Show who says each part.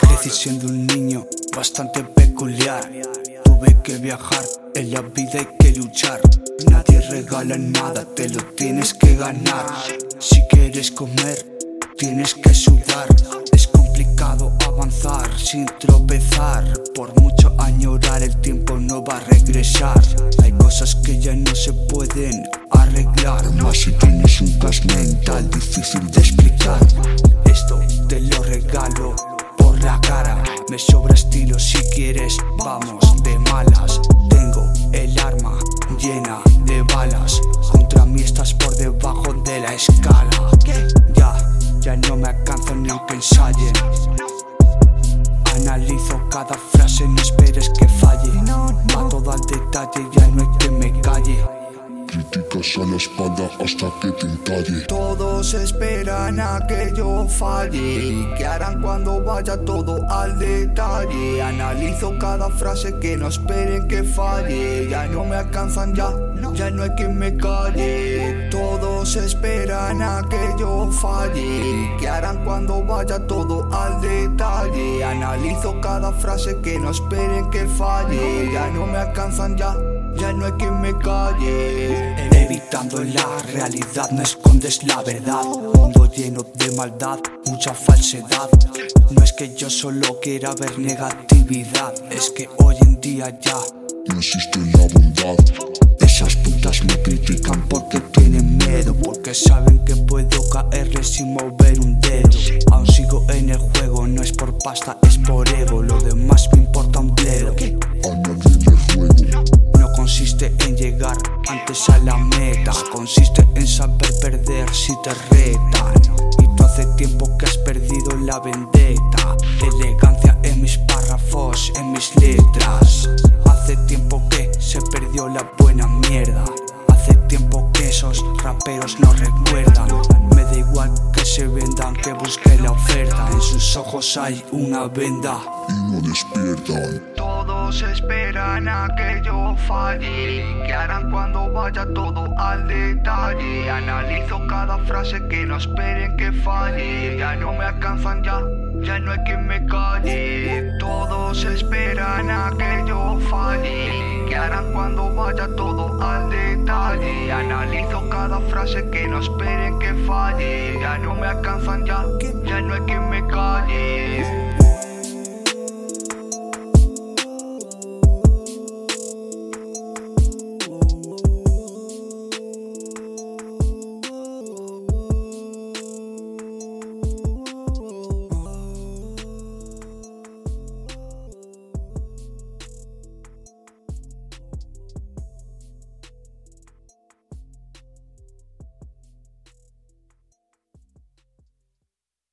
Speaker 1: Crecí siendo un niño bastante peculiar. Tuve que viajar, en la vida hay que luchar. Nadie regala nada, te lo tienes que ganar. Si quieres comer, tienes que sudar. Es complicado avanzar sin tropezar. Por mucho añorar, el tiempo no va a regresar. Hay cosas que ya no se pueden arreglar. Más si tienes un gas mental difícil de explicar. Cada frase, no esperes que falle. Va todo al detalle, ya no hay que me calle.
Speaker 2: Críticas a la espalda hasta que te entalle.
Speaker 3: Todos esperan a que yo falle ¿Y qué harán cuando vaya todo al detalle? Analizo cada frase que no esperen que falle Ya no me alcanzan ya, ya no hay quien me calle Esperan a que yo falle ¿Y qué harán cuando vaya todo al detalle? Analizo cada frase que no esperen que falle Ya no me alcanzan ya ya no hay quien me calle.
Speaker 1: Evitando la realidad, no escondes la verdad. Mundo lleno de maldad, mucha falsedad. No es que yo solo quiera ver negatividad, es que hoy en día ya
Speaker 2: No existe la bondad.
Speaker 1: Saben que puedo caerles sin mover un dedo. Aún sigo en el juego, no es por pasta, es por ego. Lo demás me importa un bledo. No consiste en llegar antes a la meta, consiste en saber perder si te retan. Y tú hace tiempo que has perdido la vendetta, elegancia en mis párrafos, en mis letras. Hace tiempo que se perdió la buena mierda. Raperos no recuerdan. Me da igual que se vendan, que busque la oferta. En sus ojos hay una venda.
Speaker 2: Y no despiertan.
Speaker 3: Todos esperan a que yo falle ¿Y qué harán cuando vaya todo al detalle? Analizo cada frase que no esperen que falle Ya no me alcanzan ya, ya no hay quien me calle Todos esperan a que yo falle ¿Y qué harán cuando vaya todo al detalle? Analizo cada frase que no esperen que falle Ya no me alcanzan ya, ya no hay quien me calle